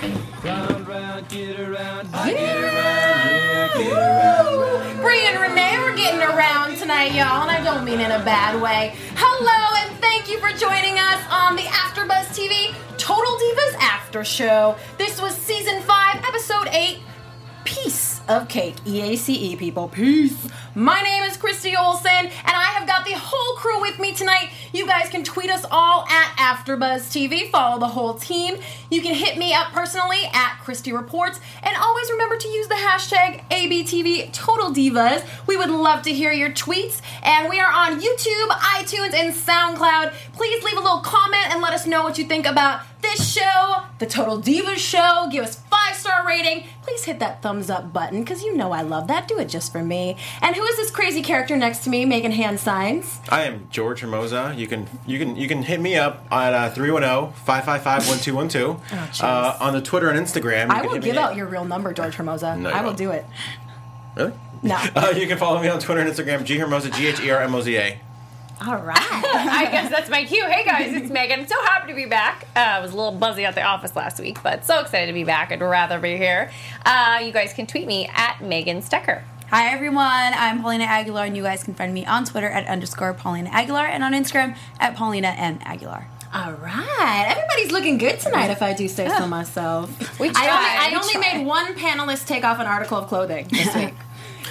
And Renee were getting around tonight, y'all, and I don't mean in a bad way. Hello, and thank you for joining us on the AfterBuzz TV Total Divas After Show. This was season five, episode eight. Peace of cake, E A C E people, peace. My name is Christy Olson, and I have got the whole crew with me tonight. You guys can tweet us all at AfterBuzz TV. Follow the whole team. You can hit me up personally at Christy Reports, and always remember to use the hashtag ABTV Total Divas. We would love to hear your tweets, and we are on YouTube, iTunes, and SoundCloud. Please leave a little comment and let us know what you think about this show, the Total Divas show. Give us five star rating. Please hit that thumbs up button because you know I love that. Do it just for me. And who is this crazy character next to me making hand signs? I am George Hermoza. You can you can you can hit me up at uh, 310-555-1212 uh, on the Twitter and Instagram. You I will give out your real number, George Hermoza. No, I will won't. do it. Really? No. Uh, you can follow me on Twitter and Instagram. G Hermoza. G H E R M O Z A. All right. I guess that's my cue. Hey guys, it's Megan. I'm so happy to be back. Uh, I was a little buzzy at the office last week, but so excited to be back. I'd rather be here. Uh, you guys can tweet me at Megan Stecher. Hi everyone, I'm Paulina Aguilar, and you guys can find me on Twitter at underscore Paulina Aguilar and on Instagram at Paulina M Aguilar. All right. Everybody's looking good tonight, if I do say so myself. We I only, tried. I only made one panelist take off an article of clothing this week.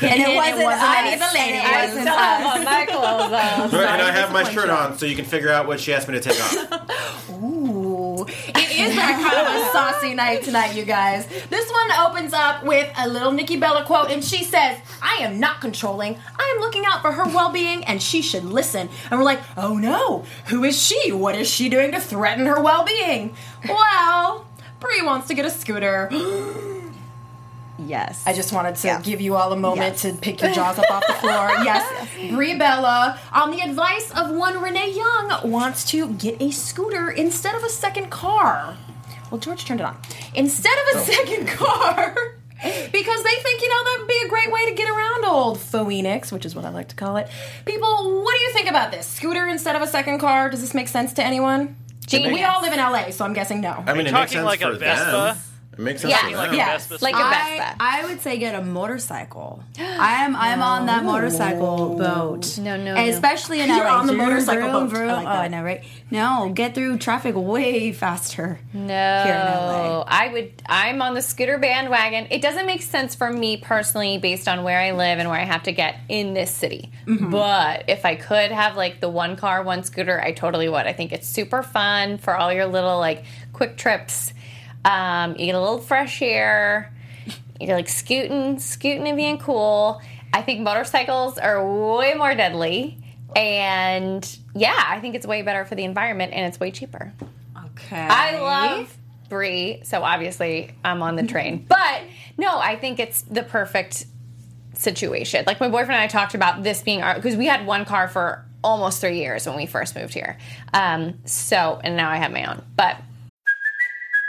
And it wasn't any of us, the ladies. it I wasn't still have on my clothes. Uh, Right, and I have my shirt on, so you can figure out what she asked me to take off. Ooh. It is a kind of a saucy night tonight, you guys. This one opens up with a little Nikki Bella quote, and she says, I am not controlling. I am looking out for her well being, and she should listen. And we're like, oh no, who is she? What is she doing to threaten her well being? Well, Brie wants to get a scooter. Yes. I just wanted to Yeah. give you all a moment Yes. to pick your jaws up off the floor. Yes, Brie Bella, on the advice of one Renee Young, wants to get a scooter instead of a second car. Well, George turned it on. Instead of a oh. second car. Because they think, you know, that would be a great way to get around old Phoenix, which is what I like to call it. People, what do you think about this? Scooter instead of a second car? Does this make sense to anyone? Genius. We all live in LA, so I'm guessing no. I mean, it makes talking sense like for a Vespa? them. It makes sense Yeah, for like them. a Yes. Vespa. like a I, Vespa. I would say get a motorcycle. I am I'm on that motorcycle boat. No, no, And no. especially in You're on the Vroom, motorcycle vroom, boat. vroom. I like Oh. I know, right? No, get through traffic way faster. No, Here in LA. I would. I'm on the scooter bandwagon. It doesn't make sense for me personally, based on where I live and where I have to get in this city. Mm-hmm. But if I could have like the one car, one scooter, I totally would. I think it's super fun for all your little like quick trips. Um, you get a little fresh air. You're like scooting, scooting and being cool. I think motorcycles are way more deadly. And yeah, I think it's way better for the environment and it's way cheaper. Okay. I love Brie, so obviously I'm on the train. But no, I think it's the perfect situation. Like my boyfriend and I talked about this being our because we had one car for almost three years when we first moved here. Um, so and now I have my own. But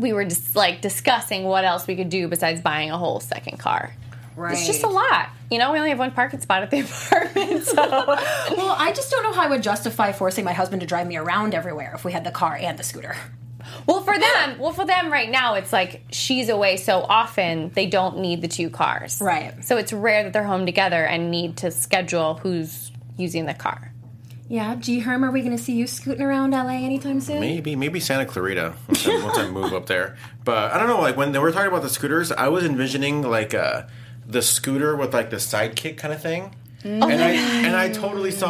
We were just like discussing what else we could do besides buying a whole second car. Right. It's just a lot. You know, we only have one parking spot at the apartment, so Well, I just don't know how I would justify forcing my husband to drive me around everywhere if we had the car and the scooter. Well, for them, well for them right now, it's like she's away so often they don't need the two cars. Right. So it's rare that they're home together and need to schedule who's using the car. Yeah, G Herm, are we going to see you scooting around LA anytime soon? Maybe, maybe Santa Clarita once I, once I move up there. But I don't know. Like when they were talking about the scooters, I was envisioning like uh, the scooter with like the sidekick kind of thing. Oh and I and I totally saw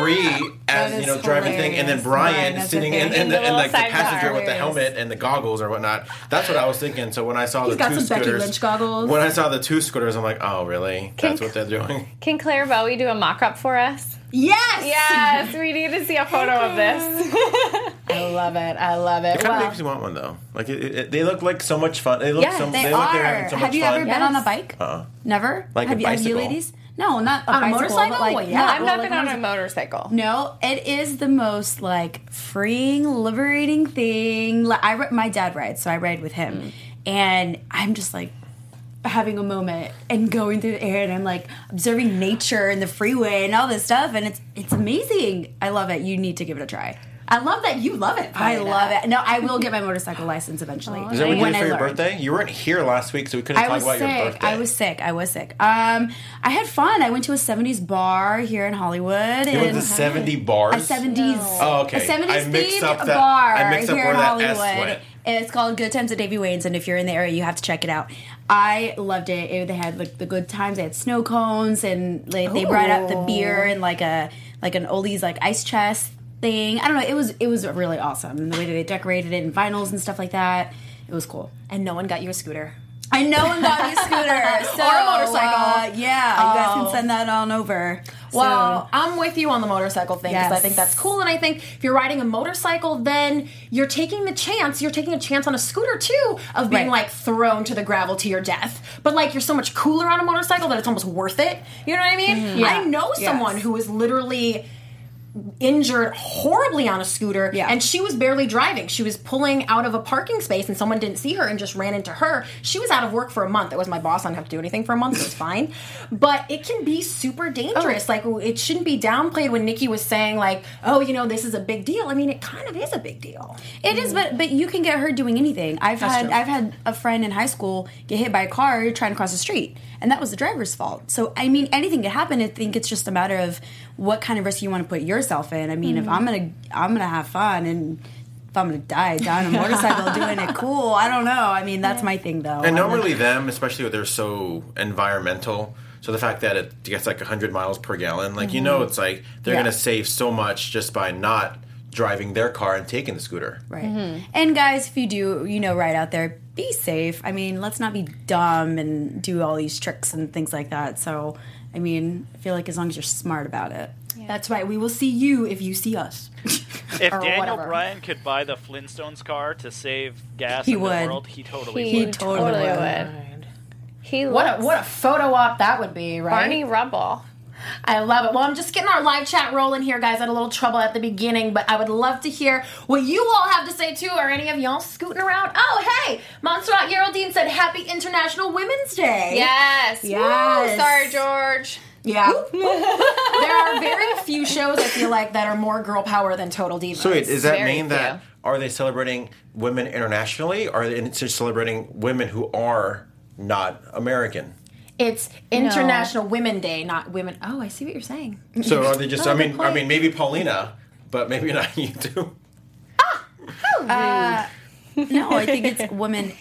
Brie as you know driving thing, and then. Bryan Bryan sitting the in, in, the, In the in like the passenger sidecar. with the helmet and the goggles or whatnot. That's what I was thinking. So when I saw He's the got two some Becky scooters, Lynch goggles. when I saw the two scooters, I'm like, oh really? That's what they're doing. Can Claire Bowie do a mock up for us? Yes! Yes, we need to see a photo of this. I love it. I love it. It kind of Well, makes me want one though. Like it, it, they look like so much fun. They look Yeah, so They, they, are. they're having so have you fun. ever been on a bike? Uh-uh. Never. Like a have, you, have you bicycle? ladies? No, not a, On a motorcycle? Like, Well, yeah. no, I've well, not like been on a motorcycle. No, it is the most like freeing, liberating thing. Like, I my dad rides, so I ride with him, Mm. and I'm just like having a moment and going through the air, and I'm like observing nature and the freeway and all this stuff, and it's it's amazing. I love it. You need to give it a try. I love that you love it. I love it. No, I will get my motorcycle license eventually. Is that what you when did I for your learn. birthday? You weren't here last week, so we couldn't I talk was about your sick. birthday. I was sick. I was sick. Um, I had fun. I went to a '70s bar here in Hollywood. It was and to 70 bars? a '70s. Oh, okay. A '70s I mixed themed up that- bar I mixed up here where in that S Hollywood. went. It's called Good Times at Davy Wayne's, and if you're in the area, you have to check it out. I loved it. it they had like the good times. They had snow cones, and like they brought out the beer and like a like an oldies like ice chest thing. I don't know. It was it was really awesome, and the way that they decorated it in vinyls and stuff like that. It was cool. And no one got you a scooter. I know one got me a scooter so, Or a motorcycle. uh, yeah, you guys Oh. can send that on over. Well, soon. I'm with you on the motorcycle thing because I think that's cool. And I think if you're riding a motorcycle, then you're taking the chance. You're taking a chance on a scooter too of being Right. like thrown to the gravel to your death. But like you're so much cooler on a motorcycle that it's almost worth it. You know what I mean? Mm-hmm. Yeah. I know someone Yes. who was literally injured horribly on a scooter Yeah. and she was barely driving she was pulling out of a parking space and someone didn't see her and just ran into her she was out of work for a month it was my boss i didn't have to do anything for a month so it's fine but it can be super dangerous oh. like it shouldn't be downplayed when nikki was saying like oh you know this is a big deal i mean it kind of is a big deal It is, but but you can get hurt doing anything. I've That's had true. I've had a friend in high school get hit by a car trying to cross the street, and that was the driver's fault. So I mean, anything could happen. I think it's just a matter of what kind of risk you want to put yourself in. I mean, if I'm gonna I'm gonna have fun and. If I'm gonna die, die on a motorcycle doing it cool. I don't know. I mean, that's my thing, though. And I'm not- normally them, especially when they're so environmental. So the fact that it gets like 100 miles per gallon, like you know, it's like they're Mm-hmm. Yeah. going to save so much just by not driving their car and taking the scooter. Right. And guys, if you do, you know, right out there, be safe. I mean, let's not be dumb and do all these tricks and things like that. So, I mean, I feel like as long as you're smart about it. that's right we will see you if you see us If Daniel whatever. Bryan could buy the Flintstones car to save gas He in would. the world, he totally He would. totally, totally would. He what a what a photo op that would be right Barney Rubble. I love it. Well, I'm just getting our live chat rolling here, guys. I had a little trouble at the beginning, but I would love to hear what you all have to say too. Are any of y'all scooting around? Oh, hey, Montserrat Geraldine said Happy International Women's Day. Yes. Woo, Yes. sorry, George. Yeah. there are very few shows I feel like that are more girl power than Total Divas. So wait, does that Very mean that are they celebrating women internationally? Or are they celebrating women who are not American? It's International Women Day, not women. Oh, I see what you're saying. So are they just? Oh, I mean, I mean, maybe Paulina, but maybe not you two. Ah, uh, no, I think it's women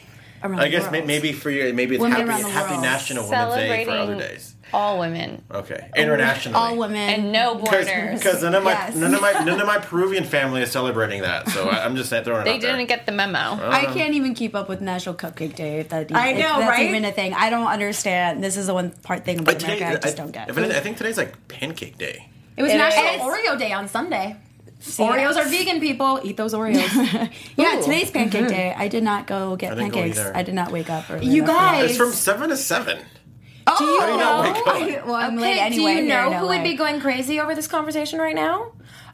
around I the guess world. may- maybe for you, maybe it's Women happy, around the happy world. National Women's Day for other Celebrating days. all women Okay, internationally. all women and no borders. Because none of my Yes. none of my none of my Peruvian family is celebrating that, so I, I'm just saying throwing it They out there. didn't get the memo. I can't even keep up with National Cupcake Day. If that I if know, that's right? even a thing. I don't understand. This is the one part thing about But today, America I just I, don't get. if anything, I think today's like Pancake Day. It was It National is. Oreo Day on Sunday. Oreos are vegan, people. Eat those Oreos. yeah, today's Pancake Day. Mm-hmm. I did not go get I didn't go pancakes. I did not wake up early You enough for that. guys- It's from seven to seven. Oh, Do you How do you not know? wake well, I'm Okay, late anyway. do you know in who would be going crazy over this conversation right now?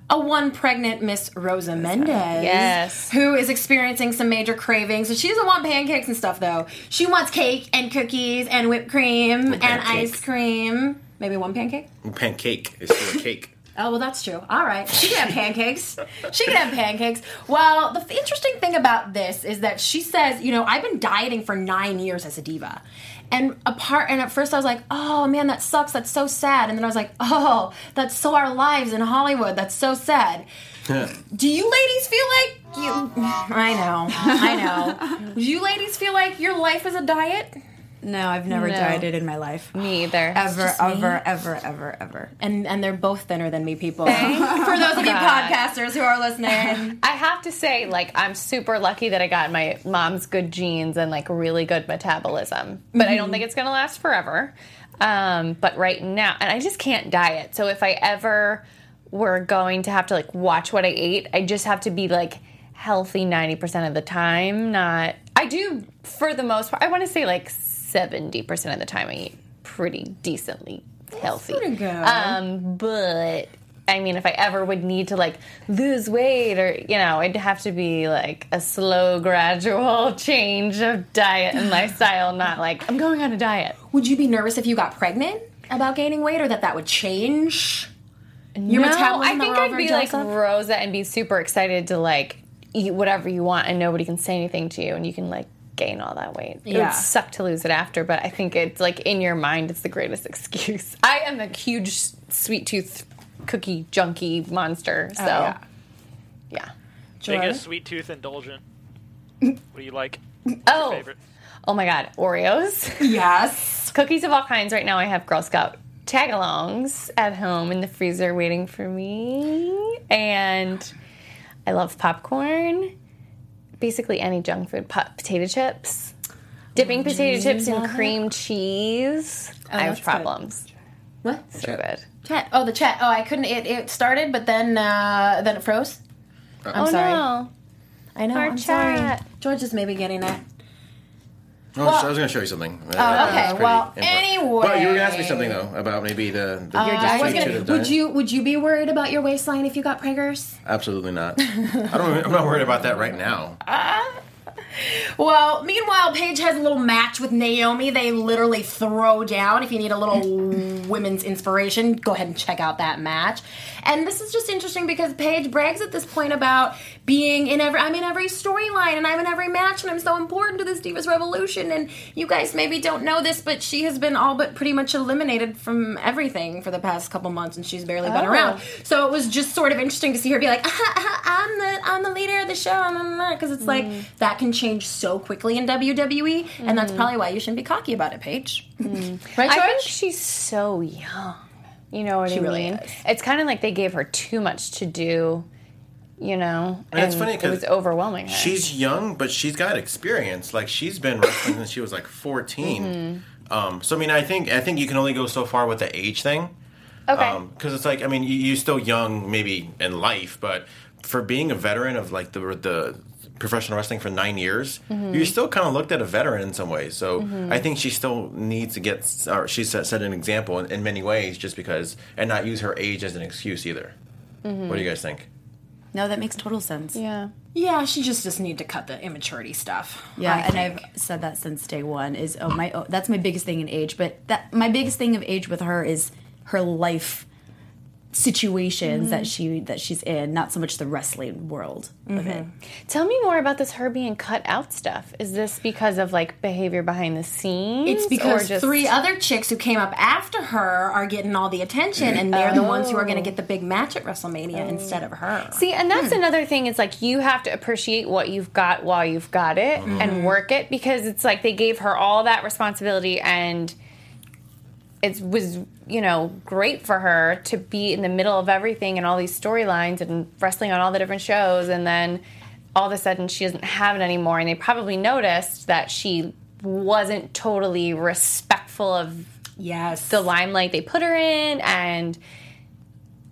A one pregnant Miss Rosa Mendez. Yes. Who is experiencing some major cravings. So she doesn't want pancakes and stuff though. She wants cake and cookies and whipped cream and, pancakes. ice cream. Maybe one pancake? Pancake is still a cake. Oh, well, that's true. All right. She can have pancakes. She can have pancakes. Well, the f- interesting thing about this is that she says, you know, I've been dieting for nine years as a diva. And apart, and at first I was like, oh man, that sucks. That's so sad. And then I was like, oh, that's so our lives in Hollywood. That's so sad. Do you ladies feel like you? I know, I know. Do you ladies feel like your life is a diet? No, I've never No. dieted in my life. Me either. Ever, just me. ever, ever, ever, ever. And and they're both thinner than me, people. For those of you God. podcasters who are listening. I have to say, like, I'm super lucky that I got my mom's good genes and like really good metabolism. But I don't think it's gonna last forever. Um, but right now, and I just can't diet. So if I ever were going to have to like watch what I ate, I just have to be like healthy 90% of the time. Not, I do for the most part. I want to say like 70% of the time I eat pretty decently healthy. pretty good. Um, but I mean, if I ever would need to like lose weight or, you know, it'd have to be like a slow, gradual change of diet and lifestyle, not like I'm going on a diet. Would you be nervous if you got pregnant about gaining weight or that that would change your no, metabolism? I think I'd be like Rosa and be super excited to like eat whatever you want and nobody can say anything to you and you can like gain all that weight. It Yeah. would suck to lose it after, but I think it's like in your mind it's the greatest excuse. I am a huge sweet tooth cookie junkie monster. Oh, so yeah. yeah. Make it a sweet tooth indulgent. what do you like? Oh. Favorite? Oh my god, Oreos. Yes. Cookies of all kinds. Right now I have Girl Scout tagalongs at home in the freezer waiting for me. And I love popcorn. Basically any junk food. Po- potato chips. Dipping potato chips in cream cheese. I have that's good. problems. What? So good. Chat. Oh, the chat. Oh, I couldn't. It, it started, but then uh, then it froze. I'm oh sorry. no. I know. Our I'm chat. sorry. George is maybe getting it. Oh, I was going to show you something. Oh, okay, well, anyway. But you were going to ask me something though about maybe the. the Uh, gonna, would you would you be worried about your waistline if you got preggers? Absolutely not. I don't. I'm not worried about that right now. Well, meanwhile, Paige has a little match with Naomi. They literally throw down. If you need a little women's inspiration, go ahead and check out that match. And this is just interesting because Paige brags at this point about being in every I'm in every storyline and I'm in every match and I'm so important to this Divas Revolution. And you guys maybe don't know this, but she has been all but pretty much eliminated from everything for the past couple months and she's barely been Oh. around. So it was just sort of interesting to see her be like, "Ah, ah, I'm the I'm the leader of the show, because it's like that can change so quickly in WWE, and that's probably why you shouldn't be cocky about it, Paige. Right, I think she's so young. You know what She I really mean? is. It's kind of like they gave her too much to do. You know, And it's funny it 'cause was overwhelming. Her. She's young, but she's got experience. Like she's been wrestling since she was like 14. Mm-hmm. Um, so I mean, I think I think you can only go so far with the age thing. okay. because it's like I mean you, you're still young maybe in life, but for being a veteran of like the the professional wrestling for nine years, Mm-hmm. you're still kind of looked at a veteran in some ways. So I think she still needs to get or she set, set an example in, in many ways, just because and not use her age as an excuse either. Mm-hmm. What do you guys think? No, that makes total sense. yeah. yeah, she just just need to cut the immaturity stuff. Yeah, I and think. I've said that since day one. Is oh my, oh, that's my biggest thing in age. But that my biggest thing of age with her is her life situations that mm-hmm. she that she's in, not so much the wrestling world of it. Mm-hmm. Tell me more about this her being cut out stuff. Is this because of like behavior behind the scenes? It's or because just- three other chicks who came up after her are getting all the attention, and they're the ones who are going to oh. get the big match at WrestleMania oh. instead of her. See, and that's hmm. another thing. It's like you have to appreciate what you've got while you've got it mm-hmm. and work it because it's like they gave her all that responsibility and it was, you know, great for her to be in the middle of everything and all these storylines and wrestling on all the different shows and then all of a sudden she doesn't have it anymore and they probably noticed that she wasn't totally respectful of Yes. the limelight they put her in and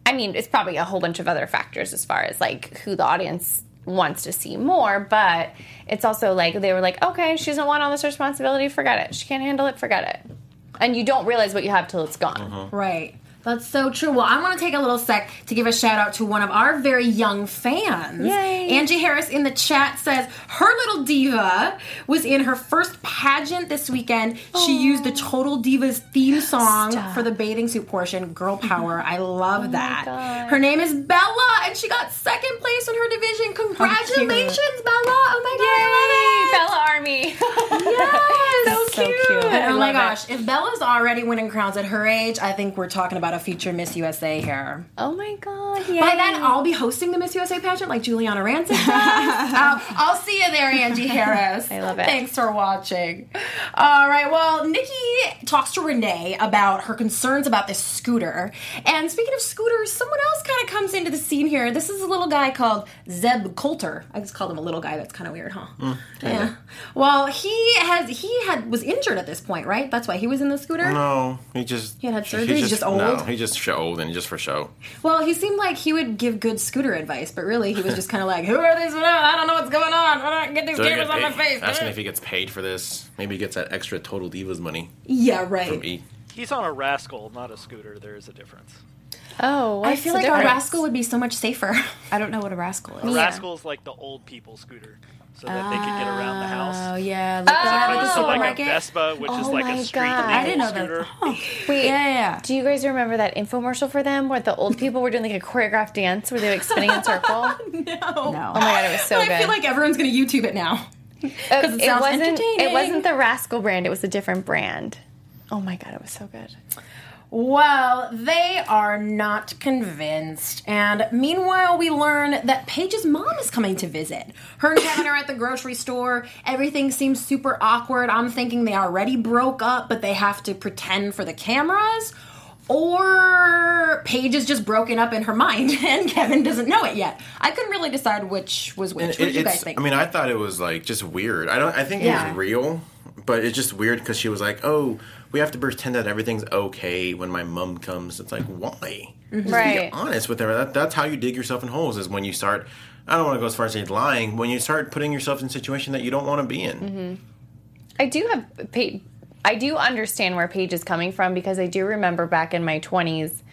I mean, it's probably a whole bunch of other factors as far as like who the audience wants to see more, but it's also like they were like, okay, she doesn't want all this responsibility, forget it. She can't handle it, forget it. And you don't realize what you have till it's gone. Uh-huh. Right. That's so true. Well, I want to take a little sec to give a shout out to one of our very young fans. Yay. Angie Harris in the chat says her little diva was in her first pageant this weekend. She used the Total Divas theme song Stop. for the bathing suit portion. Girl mm-hmm. power. I love oh that. God. Her name is Bella, and she got second place in her division. Oh, Congratulations, Bella! Oh my god, I love it. Bella Army. Yes. so cute. And oh my love it. gosh, if Bella's already winning crowns at her age, I think we're talking about a future Miss USA here. Oh my god. By then, I'll be hosting the Miss USA pageant like Giuliana Rancic does. I'll, um, I'll see you there, Angie Harris. I love it. Thanks for watching. All right, well, Nikki talks to Renee about her concerns about this scooter. And speaking of scooters, someone else kind of comes into the scene here. This is a little guy called Zeb Colter. I just called him a little guy. That's kind of weird, huh? Mm, yeah. Well, he has he had was injured at this point, right? That's why he was in the scooter. No, he just He had had surgery? He's just No, old? he just sh- old and just for show. Well, he seemed like he would give good scooter advice, but really he was just kind of like, "Who are these? I don't know what's going on. I don't get these So cameras get on my face." Asking if he gets paid for this. Maybe he gets that extra Total Divas money yeah, from right. E. He's on a rascal, not a scooter. There is a difference. Oh, I feel the like a rascal would be so much safer. I don't know what a rascal is. A rascal is like the old people scooter, so that they could get around the house. Oh house. yeah, like As the, opposed the to like a. Vespa, which is Oh like my a street God. legal I didn't know scooter. that. Oh, Wait, yeah, yeah, yeah. Do you guys remember that infomercial for them where the old people were doing like a choreographed dance where they were like spinning in a circle? no. No. Oh my god, it was so I good. I feel like everyone's going to YouTube it now. Uh, it sounds wasn't. entertaining. It wasn't the Rascal brand. It was a different brand. Oh my god, it was so good. Well, they are not convinced. And meanwhile, we learn that Paige's mom is coming to visit. Her and Kevin are at the grocery store. Everything seems super awkward. I'm thinking they already broke up, but they have to pretend for the cameras. Or Paige is just broken up in her mind and Kevin doesn't know it yet. I couldn't really decide which was which. What did you guys think? I mean, I thought it was like just weird. I don't. I think it Yeah. was real, but it's just weird because she was like, "Oh, we have to pretend that everything's okay when my mom comes." It's like, why? Just be honest with her. That, that's how you dig yourself in holes. Is when you start. I don't want to go as far as saying lying. When you start putting yourself in a situation that you don't want to be in. Mm-hmm. I do have. I do understand where Paige is coming from because I do remember back in my twenties,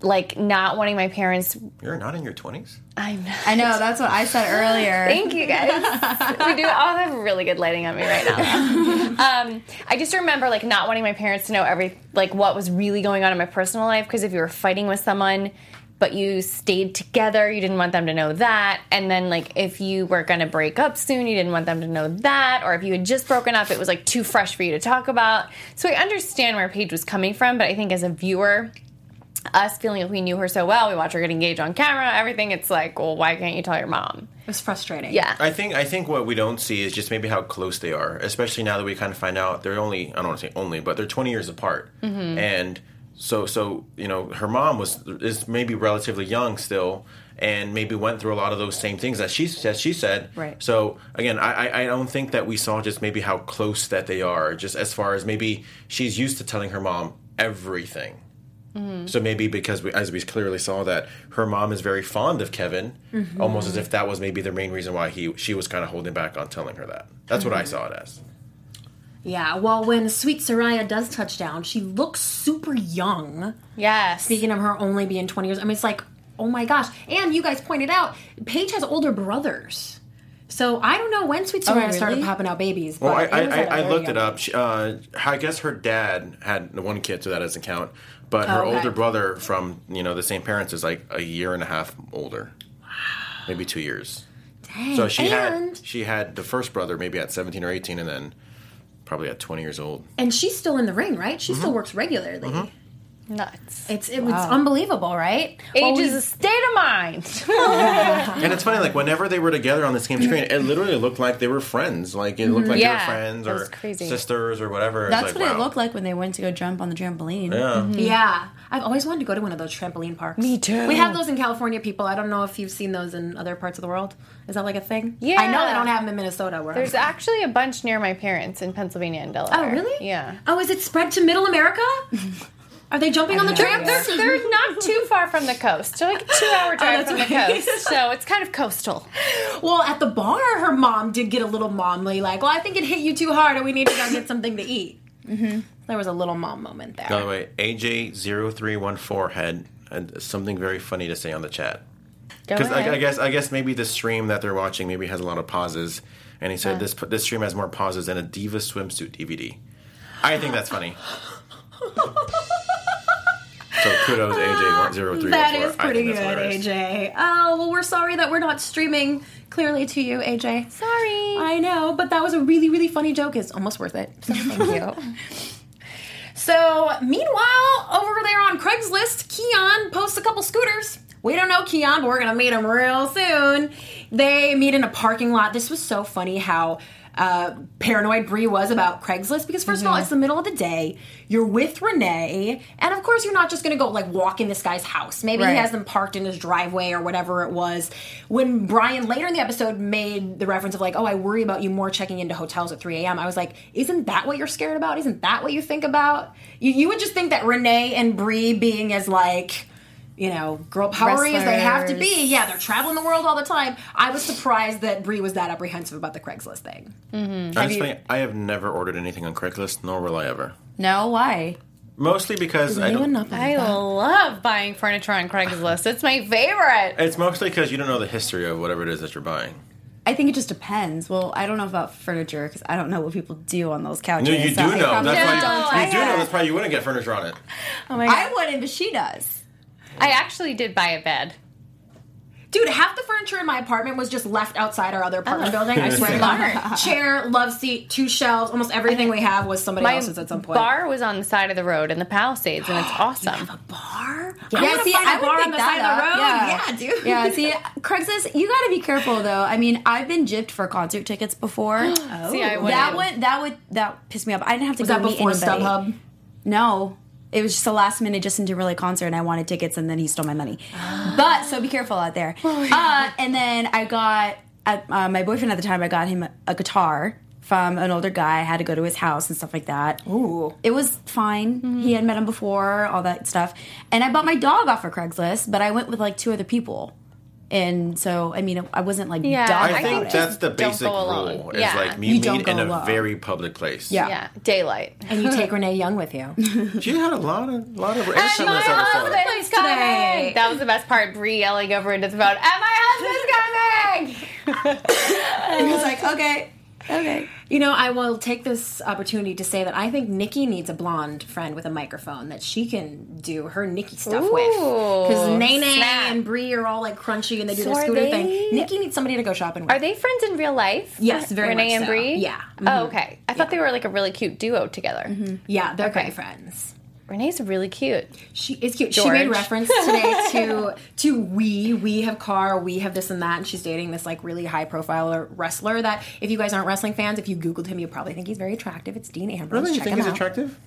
like not wanting my parents. You're not in your twenties. I'm. I know that's what I said earlier. Thank you guys. we do all have really good lighting on me right now. um, I just remember like not wanting my parents to know every like what was really going on in my personal life because if you were fighting with someone but you stayed together, you didn't want them to know that. And then like if you were going to break up soon, you didn't want them to know that or if you had just broken up, it was like too fresh for you to talk about. So I understand where Paige was coming from, but I think as a viewer, us feeling like we knew her so well, we watch her get engaged on camera, everything, it's like, well, why can't you tell your mom? it was frustrating. Yeah. I think I think what we don't see is just maybe how close they are, especially now that we kind of find out they're only I don't want to say only, but they're 20 years apart, mm-hmm. and so so you know her mom was is maybe relatively young still, and maybe went through a lot of those same things that she as she said. Right. So again, I I- I don't think that we saw just maybe how close that they are, just as far as maybe she's used to telling her mom everything. So maybe because we, as we clearly saw that her mom is very fond of Kevin, almost as if that was maybe the main reason why he she was kind of holding back on telling her that. That's what I saw it as. Yeah, well, when Sweet Saraya does touch down, she looks super young. Yes. Speaking of her only being 20 years, I mean, it's like, oh my gosh. And you guys pointed out, Paige has older brothers. So I don't know when Sweet Oh, Serena started popping out babies. Well, I, but I, it was at a I, I very looked young it up. She, uh, I guess her dad had one kid, so that doesn't count. But her okay. older brother from you know the same parents is like a year and a half older, wow. maybe two years. So she had she had the first brother maybe at seventeen or eighteen, and then probably at twenty years old. And she's still in the ring, right? She Mm-hmm. still works regularly. Nuts. It's it was unbelievable, right? Age Well, is a state of mind. And it's funny, like whenever they were together on the same screen, it literally looked like they were friends. Like it looked mm-hmm. like Yeah, they were friends or crazy. sisters or whatever. It's That's like, what it looked like when they went to go jump on the trampoline. Yeah. Mm-hmm. Yeah, I've always wanted to go to one of those trampoline parks. Me too. We have those in California, people. I don't know if you've seen those in other parts of the world. Is that like a thing? Yeah. I know they don't have them in Minnesota. Where There's I'm from. actually a bunch near my parents in Pennsylvania and Delaware. Oh, really? Yeah. Oh, is it spread to Middle America? Are they jumping on the tram? They're, they're not too far from the coast. They're like a two hour drive that's from the right. coast. So it's kind of coastal. Well, at the bar, her mom did get a little momly, like, "Well, I think it hit you too hard, and we need to go get something to eat." Mm-hmm. There was a little mom moment there. By the way, AJ0314 had uh, something very funny to say on the chat. Because I, I guess I guess maybe the stream that they're watching maybe has a lot of pauses, and he said this this stream has more pauses than a Diva swimsuit DVD. I think that's funny. so kudos AJ0314. That is pretty good. AJ. Oh, well, we're sorry that we're not streaming clearly to you, AJ. Sorry. I know, but that was a really, really funny joke. It's almost worth it. So thank you. so, meanwhile, over there on Craigslist, Keon posts a couple scooters. We don't know Keon, but we're gonna meet him real soon. They meet in a parking lot. This was so funny how uh, paranoid Brie was about Craigslist because 1st of all, it's the middle of the day. You're with Renee, and of course, you're not just gonna go like walk in this guy's house. Maybe he has them parked in his driveway or whatever it was. When Bryan later in the episode made the reference of like, "Oh, I worry about you more checking into hotels at 3 a.m." I was like, "Isn't that what you're scared about? Isn't that what you think about? You, you would just think that Renee and Brie being as like." You know, girl powery as they have to be. Yeah, they're traveling the world all the time. I was surprised that Brie was that apprehensive about the Craigslist thing. Mm-hmm. That's funny. I have never ordered anything on Craigslist, nor will I ever. No, why? Mostly because I don't. not I love buying furniture on Craigslist. It's my favorite. It's mostly because you don't know the history of whatever it is that you're buying. I think it just depends. Well, I don't know about furniture because I don't know what people do on those couches. No, you do so I know. That's why you, you do know. That's why you wouldn't get furniture on it. Oh my god. I wouldn't, but she does. I actually did buy a bed. Dude, half the furniture in my apartment was just left outside our other apartment Oh. building. I swear to God. Chair, love seat, two shelves, almost everything we have was somebody My else's at some point. The bar was on the side of the road in the Palisades, and it's awesome. A bar? Yeah, I'm see, find a I would bar on the that side of the road. Yeah. Yeah, dude. Yeah, see, Craigslist, you got to be careful though. I mean, I've been gypped for concert tickets before. See, I would. that would that would that pissed me off. I didn't have to Was go that meet before anybody. StubHub? No. It was just a last minute Justin Timberlake concert, and I wanted tickets, and then he stole my money. but so be careful out there. uh, and then I got uh, my boyfriend at the time. I got him a, a guitar from an older guy. I had to go to his house and stuff like that. Ooh. It was fine. He had met him before, all that stuff. And I bought my dog off of Craigslist, but I went with like two other people. And so, I mean, I wasn't like Yeah, dumb I, about think that's the basic go alone. rule. Is Yeah. like You you don't meet go in a alone. very public place. Yeah. Yeah, daylight. And you take Renee Young with you. She had a lot of lot of And reaction my this episode. husband's coming. That was the best part. Brie yelling over into the phone. And my husband's coming. And he was like, okay, okay. You know, I will take this opportunity to say that I think Nikki needs a blonde friend with a microphone that she can do her Nikki stuff with. Because Ooh, Nene snap. and Brie are all like crunchy and they do So their scooter they- thing. Nikki needs somebody to go shopping with. Are they friends in real life? Yes, very Renee much and so. Brie. Yeah. Oh, mm-hmm. okay. I thought they were like a really cute duo together. Mm-hmm. yeah, they're Okay. great friends. Renee's really cute. She is cute. She made George. reference today to to we we have car, we have this and that, and she's dating this like really high profile wrestler. That if you guys aren't wrestling fans, if you googled him, you probably think he's very attractive. It's Dean Ambrose. Really, you Check think he's out. attractive?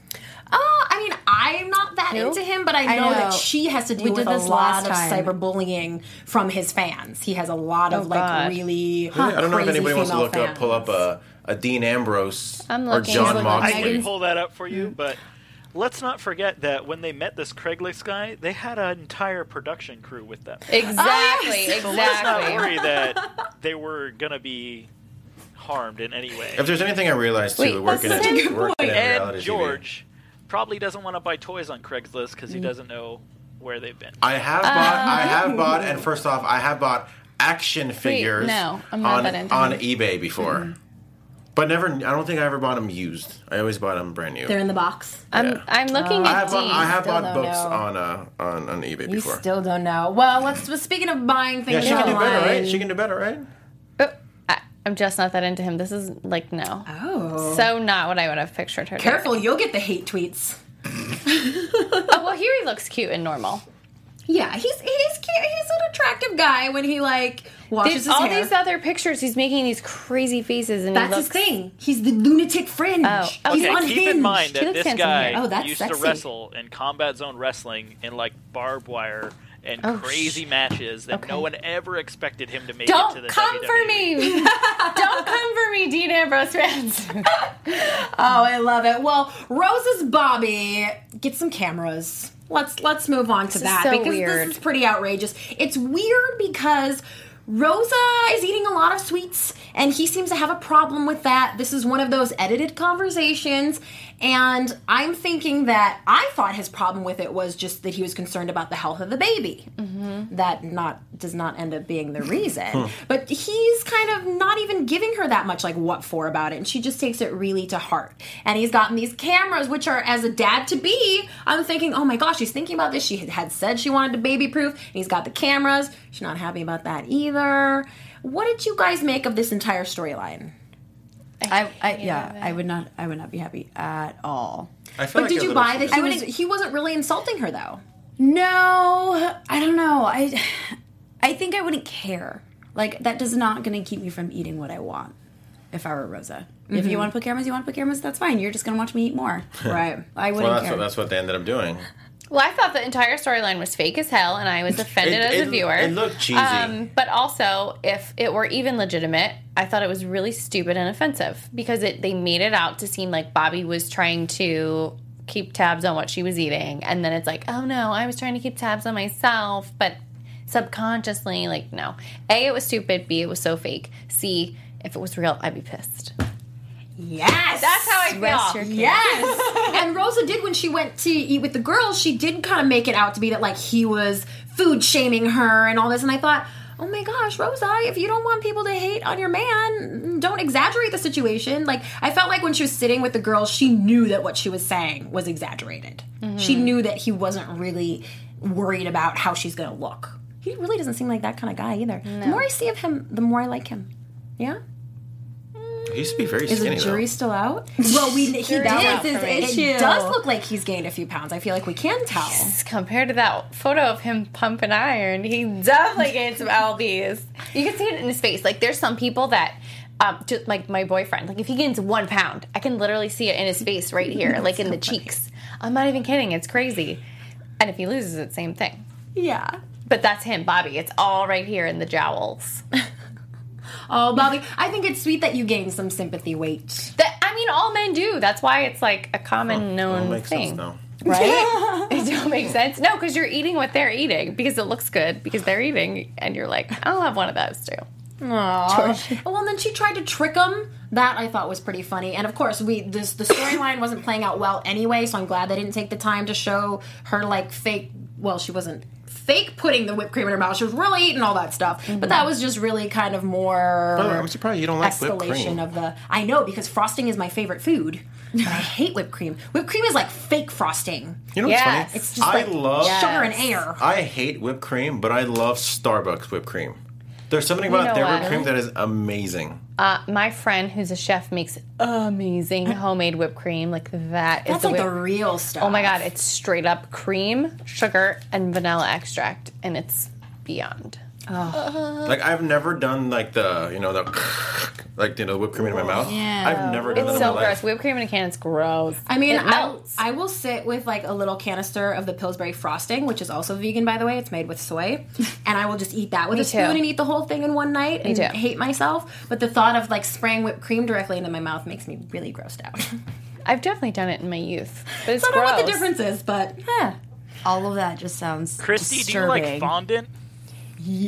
Uh, I mean, I'm not that Who? into him, but I I know, know. that she has to We deal with did a this lot last of time. cyberbullying from his fans. He has a lot of Oh, like God. really. Really? I don't know if crazy anybody wants to female look up, pull up fans. a, a Dean Ambrose I'm or. John He's I can pull that up for you, but let's not forget that when they met this Craigslist guy, they had an entire production crew with them. Oh, exactly. So let's not exactly. worry that they were gonna be harmed in any way. If there's anything I realized too, Wait, working, that's in, such a working in reality And TV, George probably doesn't want to buy toys on Craigslist because he mm. doesn't know where they've been. I have bought, I oh. have bought, and first off, I have bought action figures no, I'm not on on eBay before. Mm. But never, I don't think I ever bought them used. I always bought them brand new. They're in the box. I'm Yeah. I'm looking I at have, bought, I have Still bought don't books know. on uh on on eBay You before. still don't know. Well, let's. well, Speaking of buying yeah, things she can do online, better, right? She can do better, right? Oh, I, I'm just not that into him. This is like no. Oh. So not what I would have pictured her. doing. careful, you'll get the hate tweets. Oh well, here he looks cute and normal. Yeah, he's he's cute. He's an attractive guy when he like washes These- his all hair. these other pictures, he's making these crazy faces, and That's he his thing. He's the lunatic fringe. Oh, He's unhinged. keep in mind that this guy. Oh, that's used sexy. to wrestle in combat zone wrestling in like barbed wire and Oh, crazy matches that no one ever expected him to make Don't it to the come WWE. for me! Don't come for me, Dean Ambrose fans. Oh, I love it. Well, Rosa's Bobby get some cameras. Let's let's move on to This is that so because weird. this is pretty outrageous. It's weird because Rosa is eating a lot of sweets and he seems to have a problem with that. This is one of those edited conversations and I'm thinking that I thought his problem with it was just that he was concerned about the health of the baby. Mm-hmm. That not does not end up being the reason. But he's kind of not even giving her that much like what for about it and she just takes it really to heart. And he's gotten these cameras which are as a dad to be, I'm thinking, "Oh my gosh, she's thinking about this. She had- had said she wanted to baby proof and he's got the cameras. She's not happy about that either." What did you guys make of this entire storyline? I, I yeah, I would not. I would not be happy at all. I feel But like did you buy that too- he was he wasn't really insulting her though? No, I don't know. I I think I wouldn't care. Like that does not going to keep me from eating what I want. If I were Rosa, if you mm-hmm. want to put cameras, you want to put cameras. That's fine. You're just going to watch me eat more. Right. I wouldn't Well, that's care. what that's what they ended up doing. Well, I thought the entire storyline was fake as hell, and I was offended It- as a viewer. it looked cheesy. Um, but also, if it were even legitimate, I thought it was really stupid and offensive because it they made it out to seem like Bobby was trying to keep tabs on what she was eating, and then it's like, oh no, I was trying to keep tabs on myself, but subconsciously, like no. A, it was stupid. B, it was so fake. C, if it was real, I'd be pissed. Yes. That's how I Rest feel. Yes. and Rosa did when she went to eat with the girls, she did kind of make it out to be that like he was food shaming her and all this. And I thought, oh my gosh, Rosa, if you don't want people to hate on your man, don't exaggerate the situation. Like I felt like when she was sitting with the girls, she knew that what she was saying was exaggerated. Mm-hmm. She knew that he wasn't really worried about how she's gonna look. He really doesn't seem like that kind of guy either. The more I see of him, the more I like him. Yeah. He used to be very Is skinny. the though. jury still out? Well, we he Jury's did. out for me. It does look like he's gained a few pounds. I feel like we can tell. compared to that photo of him pumping iron, he definitely gained some lbs. You can see it in his face. Like there's some people that, um, just like my boyfriend, like if he gains one pound, I can literally see it in his face right here, like in the cheeks. I'm not even kidding. It's crazy. And if he loses it, same thing. Yeah. But that's him, Bobby. It's all right here in the jowls. Oh, Bobby, I think it's sweet that you gained some sympathy weight. That I mean, all men do. That's why it's like a common Well, known makes thing. sense now. right? it don't make sense. No, because you're eating what they're eating because it looks good because they're eating, and you're like, I'll have one of those too. Aww. Well, and then she tried to trick him. That I thought was pretty funny. And of course, we this the storyline wasn't playing out well anyway, so I'm glad they didn't take the time to show her like fake. Well, she wasn't fake putting the whipped cream in her mouth. She was really eating all that stuff. But that mm-hmm. was just really kind of more. By I'm surprised you don't like whipped escalation cream. of the. I know because frosting is my favorite food. But I hate whipped cream. Whipped cream is like fake frosting. You know what's Yes. funny? It's just I like love sugar and air. I hate whipped cream, but I love Starbucks whipped cream. There's something about know their what? whipped cream that is amazing. Uh, my friend, who's a chef, makes amazing homemade whipped cream. Like that is That's the like the real stuff. Oh my god, it's straight up cream, sugar, and vanilla extract, and it's beyond. Like I've never done like the you know the like you know whipped cream in my mouth. Yeah. I've never done It's that so in my gross. life. Whipped cream in a can is gross. I mean, I. I will sit with like a little canister of the Pillsbury frosting, which is also vegan, by the way. It's made with soy, and I will just eat that with Me a spoon too. and eat the whole thing in one night and too. hate myself. But the thought of like spraying whipped cream directly into my mouth makes me really grossed out. I've definitely done it in my youth, but it's I don't know what the difference is, but eh. All of that just sounds Christy, disturbing. do you like fondant?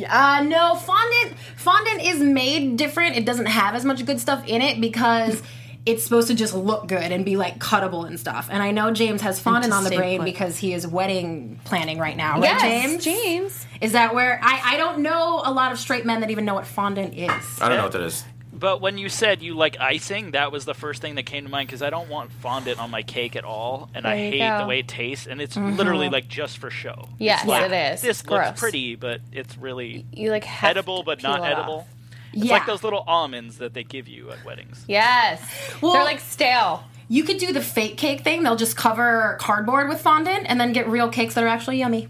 Uh, no, fondant fondant is made different. It doesn't have as much good stuff in it because it's supposed to just look good and be like cuttable and stuff. And I know James has fondant on the brain put. because he is wedding planning right now, right, Yes, James? James. Is that where I, I don't know a lot of straight men that even know what fondant is. I don't know what that is. But when you said you like icing, that was the first thing that came to mind because I don't want fondant on my cake at all, and I There you hate go. the way it tastes, and it's Mm-hmm. literally like just for show. Yes, It's like, it is. This Gross. looks pretty, but it's really You like have edible, but not it off. edible. It's Yeah. like those little almonds that they give you at weddings. Yes. Well- They're like stale. You could do the fake cake thing. They'll just cover cardboard with fondant and then get real cakes that are actually yummy.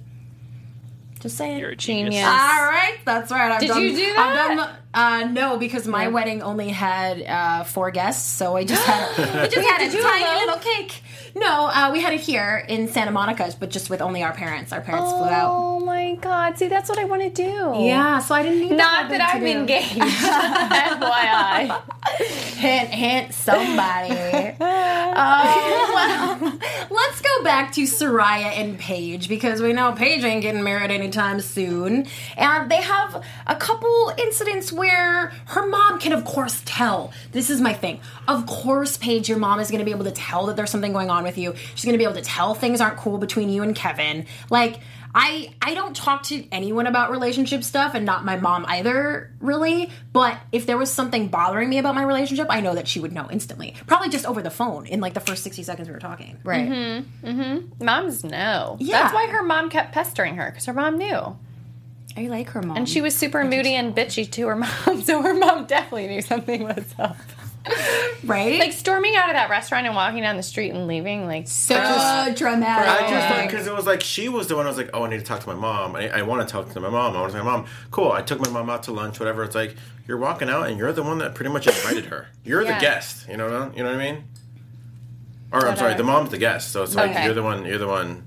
Just saying. You're a genius. Genius. All right, that's right. I've Did done, you do I've that? done the- uh, no, because my wedding only had uh, four guests, so I just had I just had a tiny little cake. No, uh, we had it here in Santa Monica, but just with only our parents. Our parents flew out. Oh my god. See, that's what I want to do. Yeah, so I didn't need Not that I'm do. engaged. FYI. Hint, hint, somebody. Uh, well, let's go back to Saraya and Paige because we know Paige ain't getting married anytime soon. And they have a couple incidents where her mom can, of course, tell. This is my thing. Of course, Paige, your mom is going to be able to tell that there's something going on with you. She's going to be able to tell things aren't cool between you and Kevin. Like, I I don't talk to anyone about relationship stuff and not my mom either really but if there was something bothering me about my relationship I know that she would know instantly probably just over the phone in like the first 60 seconds we were talking Right. Mm-hmm. Moms know. Yeah. That's why her mom kept pestering her because her mom knew. I like her mom. And she was super moody and bitchy to her mom, so her mom definitely knew something was up. right Like storming out of that restaurant and walking down the street and leaving, like so I dramatic. just thought because it was like she was the one. I was like, oh, I need to talk to my mom. I, I want to talk to my mom. I want to talk to my mom. Cool. I took my mom out to lunch. Whatever. It's like you're walking out and you're the one that pretty much invited her. You're Yeah. the guest. You know. You know what I mean? Or I'm sorry, the mom's the guest. So it's like Okay. you're the one. You're the one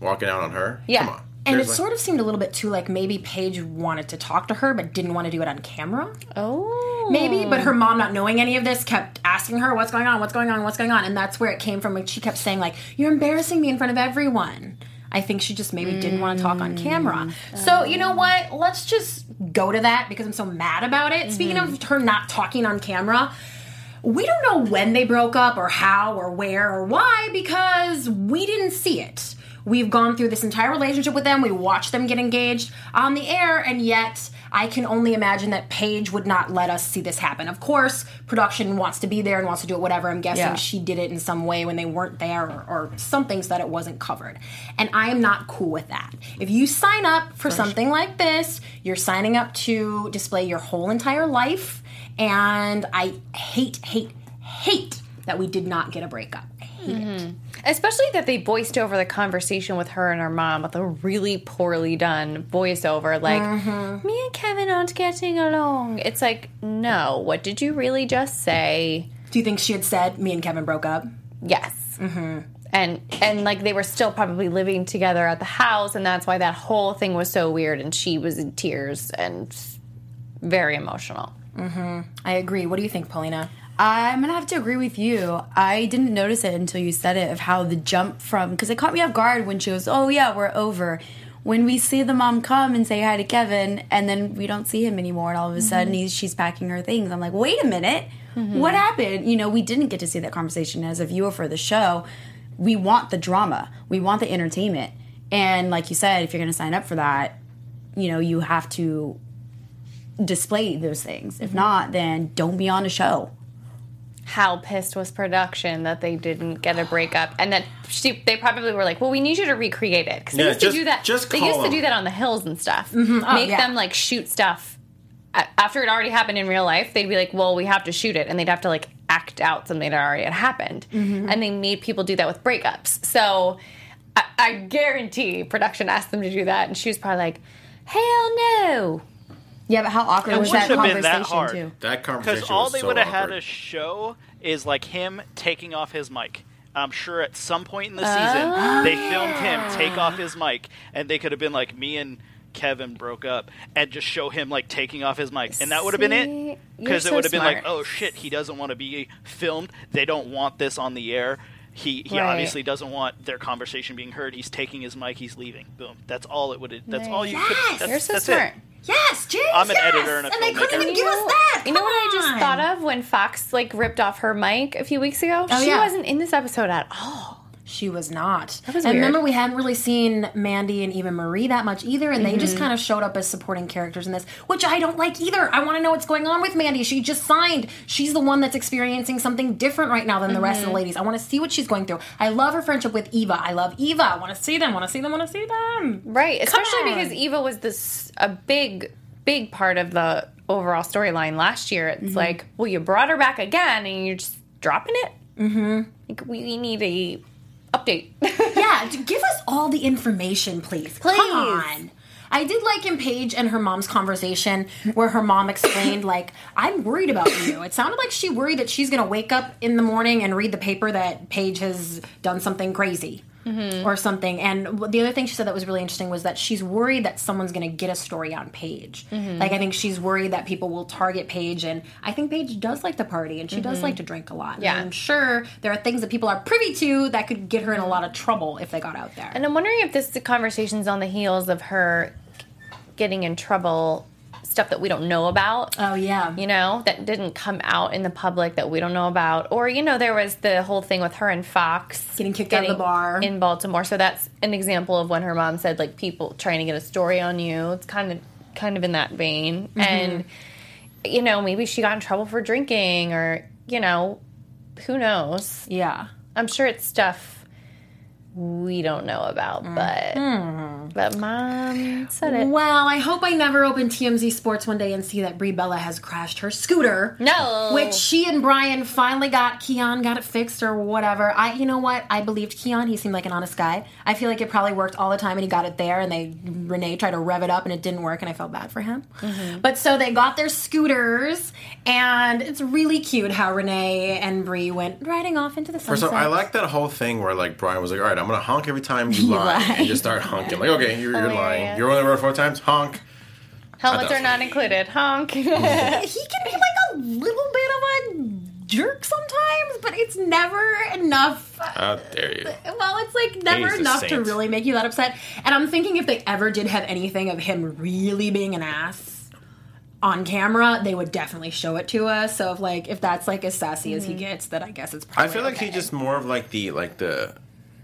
walking out on her. Yeah. Come on. And it Seriously. sort of seemed a little bit too like maybe Paige wanted to talk to her but didn't want to do it on camera. Oh, maybe but her mom not knowing any of this kept asking her what's going on? What's going on? What's going on? And that's where it came from like she kept saying like you're embarrassing me in front of everyone. I think she just maybe didn't want to talk on camera. Mm. So you know what? Let's just go to that because i'm so mad about it. Speaking of mm-hmm. her not talking on camera we don't know when they broke up or how or where or why because we didn't see it. We've gone through this entire relationship with them. We watched them get engaged on the air, and yet I can only imagine that Paige would not let us see this happen. Of course, production wants to be there and wants to do it, whatever. I'm guessing Yeah. she did it in some way when they weren't there or, or something so that it wasn't covered. And I am not cool with that. If you sign up for something like this, you're signing up to display your whole entire life. And I hate, hate, hate that we did not get a breakup. Hate it. Mm-hmm. especially that they voiced over the conversation with her and her mom with a really poorly done voiceover, like mm-hmm. me and Kevin aren't getting along. It's like, no, what did you really just say? Do you think she had said me and Kevin broke up? Yes. Mm-hmm. And and like they were still probably living together at the house, and that's why that whole thing was so weird. And she was in tears and very emotional. Mm-hmm. I agree. What do you think, Paulina? I'm gonna have to agree with you. I didn't notice it until you said it of how the jump from because it caught me off guard when she goes, "Oh yeah, we're over." When we see the mom come and say hi to Kevin, and then we don't see him anymore, and all of a sudden mm-hmm. he's, she's packing her things. I'm like, wait a minute, mm-hmm. what happened? You know, we didn't get to see that conversation as a viewer for the show. We want the drama, we want the entertainment, and like you said, if you're gonna sign up for that, you know, you have to display those things. If mm-hmm. not, then don't be on a show. How pissed was production that they didn't get a breakup. And that she, they probably were like well we need you to recreate it. Because they Yeah, used just- to do that just they call used to do that on the hills and stuff. Oh, make yeah. them like shoot stuff. After it already happened in real life they'd be like well we have to shoot it. And they'd have to like act out something that already had happened. Mm-hmm. and they made people do that with breakups. So I, I guarantee production asked them to do that. And she was probably like hell no Yeah, but how awkward It was that wouldn't have been conversation that hard. too? That conversation Because all was they so would have had awkward. to show is like him taking off his mic. I'm sure at some point in the season oh. they filmed him take off his mic, and they could have been like, "Me and Kevin broke up," and just show him like taking off his mic, and that would have been See? it. You're Because it so would have been like, smart. "Oh shit, he doesn't want to be filmed. They don't want this on the air." He, he Right. obviously doesn't want their conversation being heard. He's taking his mic. He's leaving. Boom. That's all it would. That's all you Yes! could. That's, You're so that's smart. It. Yes, James. I'm an yes! editor and a they couldn't even give us that. You know what I just thought of when Fox like ripped off her mic a few weeks ago? Oh, she yeah. wasn't in this episode at all. She was not. That was and weird. remember, we hadn't really seen Mandy and Eva Marie that much either, and they just Mhm. kind of showed up as supporting characters in this, which I don't like either. I want to know what's going on with Mandy. She just signed. She's the one that's experiencing something different right now than the rest of the Mhm. ladies. I want to see what she's going through. I love her friendship with Eva. I love Eva. I want to see them. Want to see them. Want to see them. Right, especially because Eva was this a big, big part of the overall storyline last year. It's Mhm. like, well, you brought her back again, and you're just dropping it. Mm-hmm. Like, we need a update. yeah, give us all the information, please. Please. Come on. I did like in Paige and her mom's conversation where her mom explained, like, I'm worried about you. It sounded like she worried that she's going to wake up in the morning and read the paper that Paige has done something crazy Mhm. or something. And the other thing she said that was really interesting was that she's worried that someone's going to get a story on Paige. Mhm. Like, I think she's worried that people will target Paige. And I think Paige does like to party and she does Mhm. like to drink a lot. Yeah. And I'm sure there are things that people are privy to that could get her in a lot of trouble if they got out there. And I'm wondering if this conversation's on the heels of her getting in trouble, stuff that we don't know about. Oh yeah, you know that didn't come out in the public that we don't know about, or you know there was the whole thing with her and Fox Getting kicked out of the bar. in Baltimore. So that's an example of when her mom said like people trying to get a story on you. It's kind of kind of in that vein, Mhm. and you know maybe she got in trouble for drinking, or you know who knows. Yeah, I'm sure it's stuff we don't know about, mm-hmm. but but mom said it. Well, I hope I never open TMZ Sports one day and see that Brie Bella has crashed her scooter. No. Which she and Bryan finally got. Keon got it fixed or whatever. I, you know what? I believed Keon. He seemed like an honest guy. I feel like it probably worked all the time and he got it there and they, Renee tried to rev it up and it didn't work and I felt bad for him. Mm-hmm. But so they got their scooters and it's really cute how Renee and Brie went riding off into the sunset. So I like that whole thing where like Bryan was like, "All right, I'm gonna honk every time you, You lie," lie. and just start honking. Like, okay, you're, you're Oh, lying. yeah. You're on the road four times. Honk. Helmets are not included. Honk. he can be like a little bit of a jerk sometimes, but it's never enough. How dare you? Well, it's like never He's enough to really make you that upset. And I'm thinking if they ever did have anything of him really being an ass on camera, they would definitely show it to us. So if like if that's like as sassy as he mm-hmm. gets, then I guess it's probably I feel like okay. he's just more of like the like the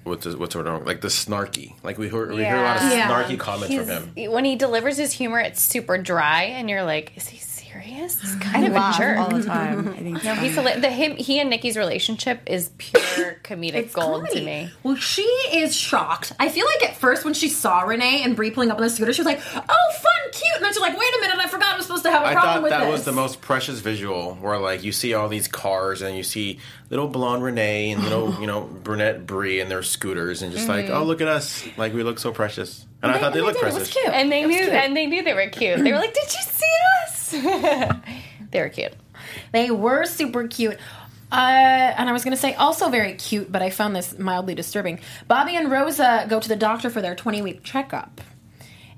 what's the, what's the word? Like the snarky. Like we hear, we hear a lot of Yeah. snarky comments from him. When he delivers his humor, it's super dry, and you're like, "Is he serious? He's kind I of a jerk all the time. I think no, he's hila- the him. He and Nikki's relationship is pure comedic gold to me. Well, she is shocked. I feel like at first when she saw Renee and Brie pulling up on the scooter, she was like, "Oh, fun, cute," and then she's like, "Wait a minute, I forgot I was supposed to have a I problem thought with that this." was the most precious visual where like you see all these cars and you see little blonde Renee and little you know brunette Brie and their scooters and just like Mhm. oh look at us like we look so precious and I thought they looked precious. and they knew, cute. and they knew they were cute. They were like, "Did you see us?" they were cute. They were super cute. Uh, and I was going to say also very cute, but I found this mildly disturbing. Bobby and Rosa go to the doctor for their 20 week checkup.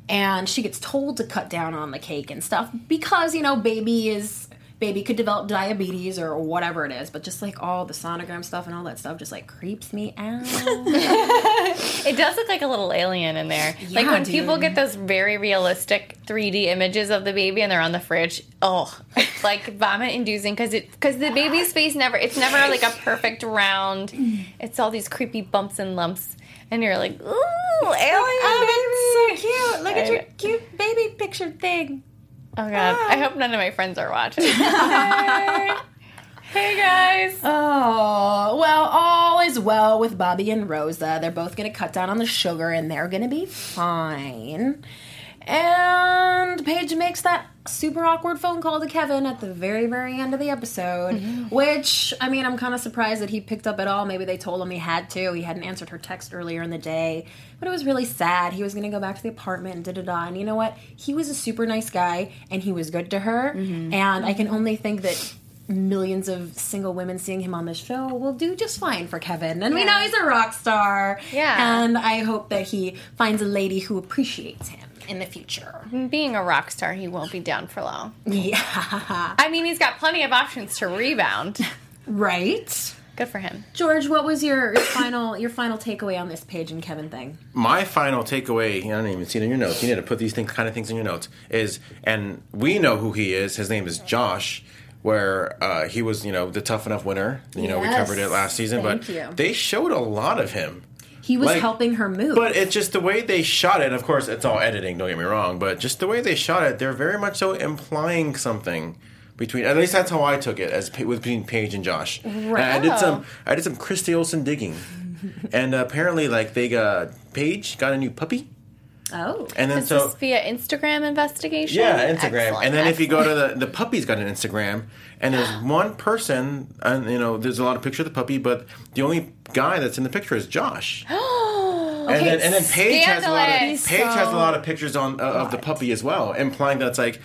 And she gets told to cut down on the cake and stuff because, you know, baby is. Baby could develop diabetes or whatever it is, but just like all the sonogram stuff and all that stuff just like creeps me out. It does look like a little alien in there. like when dude. people get those very realistic 3D images of the baby and they're on the fridge. Oh, like vomit inducing because it because the baby's face never it's never like a perfect round. It's all these creepy bumps and lumps, and you're like, ooh, alien Oh, baby. so cute. Look at your cute baby picture thing. Oh god, I hope none of my friends are watching. hey. Hey, guys. Oh, well, all is well with Bobby and Rosa. They're both going to cut down on the sugar and they're going to be fine. And Paige makes that super awkward phone call to Kevin at the very, very end of the episode. Mm-hmm. Which, I mean, I'm kind of surprised that he picked up at all. Maybe they told him he had to. He hadn't answered her text earlier in the day. But it was really sad. He was going to go back to the apartment and da da da. And you know what? He was a super nice guy and he was good to her. Mm-hmm. And I can mm-hmm. only think that millions of single women seeing him on this show will do just fine for Kevin. And we know he's a rock star. Yeah. And I hope that he finds a lady who appreciates him in the future. Being a rock star, he won't be down for long. Yeah. I mean, he's got plenty of options to rebound. Right? Good for him. George, what was your, your final your final takeaway on this Paige and Kevin thing? my final takeaway, I don't even see it in your notes. You need to put these things, kind of things in your notes. Is and we know who he is. His name is Josh. Where uh, he was, you know, the tough enough winner. You know, we covered it last season, Thank but you. they showed a lot of him. He was Like- helping her move. But it's just the way they shot it. Of course, it's all editing. Don't get me wrong, but just the way they shot it, they're very much so implying something between. At least that's how I took it as with between Paige and Josh. And I did some. I did some Christy Olson digging, and apparently, like they got Paige got a new puppy, oh. and then so via Instagram investigation? yeah, Instagram. Excellent, and then if you go to the the puppy's got an Instagram, and there's one person, and you know, there's a lot of picture of the puppy, but the only guy that's in the picture is Josh. And then, and then Paige has a lot of. Paige has a lot of pictures on uh, of the puppy as well, implying that it's like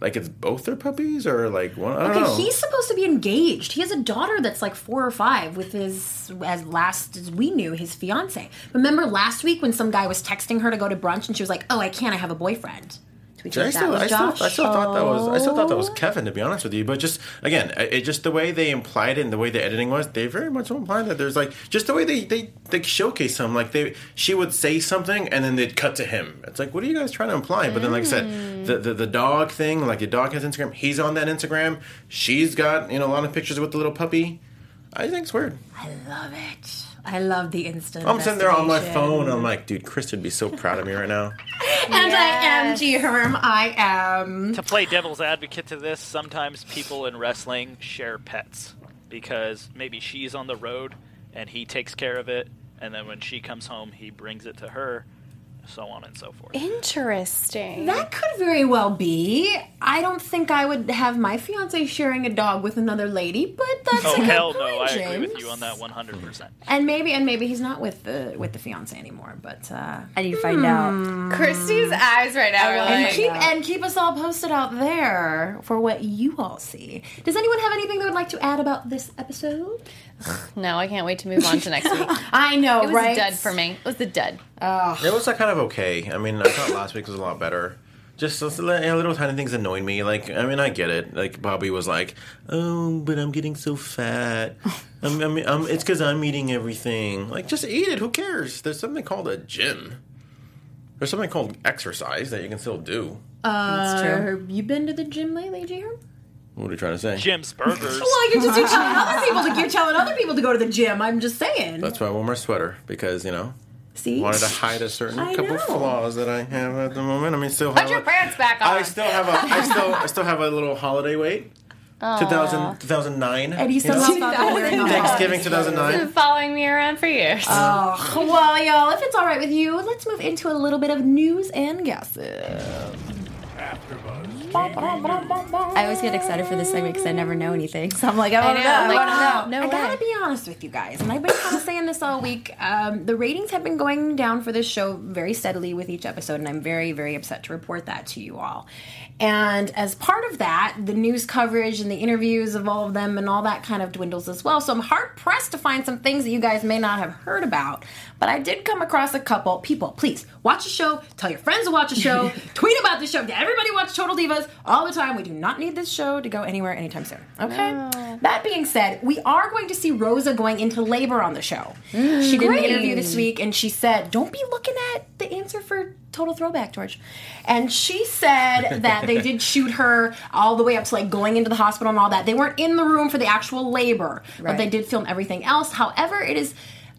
like it's both their puppies or like one. I don't Okay, know. he's supposed to be engaged. He has a daughter that's like four or five with his, as last as we knew, his fiance. Remember last week when some guy was texting her to go to brunch and she was like, "Oh, I can't. I have a boyfriend." We I think that still, was I, still, Josh? I still thought that was I still thought that was Kevin to be honest with you, but just again, it just the way they implied it and the way the editing was, they very much implied that there's like just the way they they, they showcase him, like they she would say something and then they'd cut to him. It's like, what are you guys trying to imply? But then, like I said, the, the the dog thing, like the dog has Instagram, he's on that Instagram, she's got you know a lot of pictures with the little puppy. I think it's weird. I love it. I love the instant. I'm sitting there on my investigation. phone. I'm like, dude, Chris would be so proud of me right now. and I am G Herm. I am. To play devil's advocate to this, sometimes people in wrestling share pets because maybe she's on the road and he takes care of it, and then when she comes home, he brings it to her, so on and so forth. Interesting. That could very well be. I don't think I would have my fiance sharing a dog with another lady, but that's Oh a good hell point, no! I agree with James. you on that 100. percent And maybe, and maybe he's not with the with the fiance anymore. But uh, I need to find out. Christy's eyes right now are and like. keep and keep us all posted out there for what you all see. Does anyone have anything they would like to add about this episode? No, I can't wait to move on to next week. I know, It was right? a dud for me. It was a dud. It was like kind of okay. I mean, I thought last week was a lot better. Just those little, little tiny things annoyed me. Like, I mean, I get it. Like Bobby was like, "Oh, but I'm getting so fat. I'm, I'm, I'm, it's because I'm eating everything. Like, just eat it. Who cares? There's something called a gym. There's something called exercise that you can still do. Uh, true. you been to the gym lately, Jr? What are you trying to say? Jim's Burgers. Well, you're just you're telling other people to you're telling other people to go to the gym. I'm just saying. That's why I wore my sweater because you know See, wanted to hide a certain I couple know. flaws that I have at the moment. I mean, still Put have your a- pants back on. I still have a I still I still have a little holiday weight. 2000, 2009. and you still know? wearing on. Thanksgiving Been 2009. following me around for years. Oh, well, y'all, if it's all right with you, let's move into a little bit of news and gossip. I always get excited for this segment because I never know anything. So I'm like, I want to know, know. I want to know. no I gotta way. be honest with you guys, and I've been kind of saying this all week. Um, the ratings have been going down for this show very steadily with each episode, and I'm very, very upset to report that to you all. And as part of that, the news coverage and the interviews of all of them and all that kind of dwindles as well. So I'm hard pressed to find some things that you guys may not have heard about. But I did come across a couple. People, please watch the show. Tell your friends to watch the show. tweet about the show. Did everybody watch Total Divas all the time. We do not need this show to go anywhere anytime soon. Okay. That being said, we are going to see Rosa going into labor on the show. she did an interview this week, and she said, "Don't be looking at the answer for." Total throwback, George. And she said that they did shoot her all the way up to like going into the hospital and all that. They weren't in the room for the actual labor, but they did film everything else. However, it is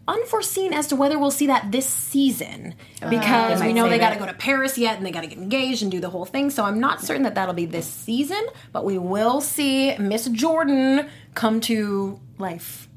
unforeseen as to whether we'll see that this season because They we know they got to go to Paris yet and they got to get engaged and do the whole thing. So I'm not certain that that'll be this season, but we will see Miss Jordan come to life.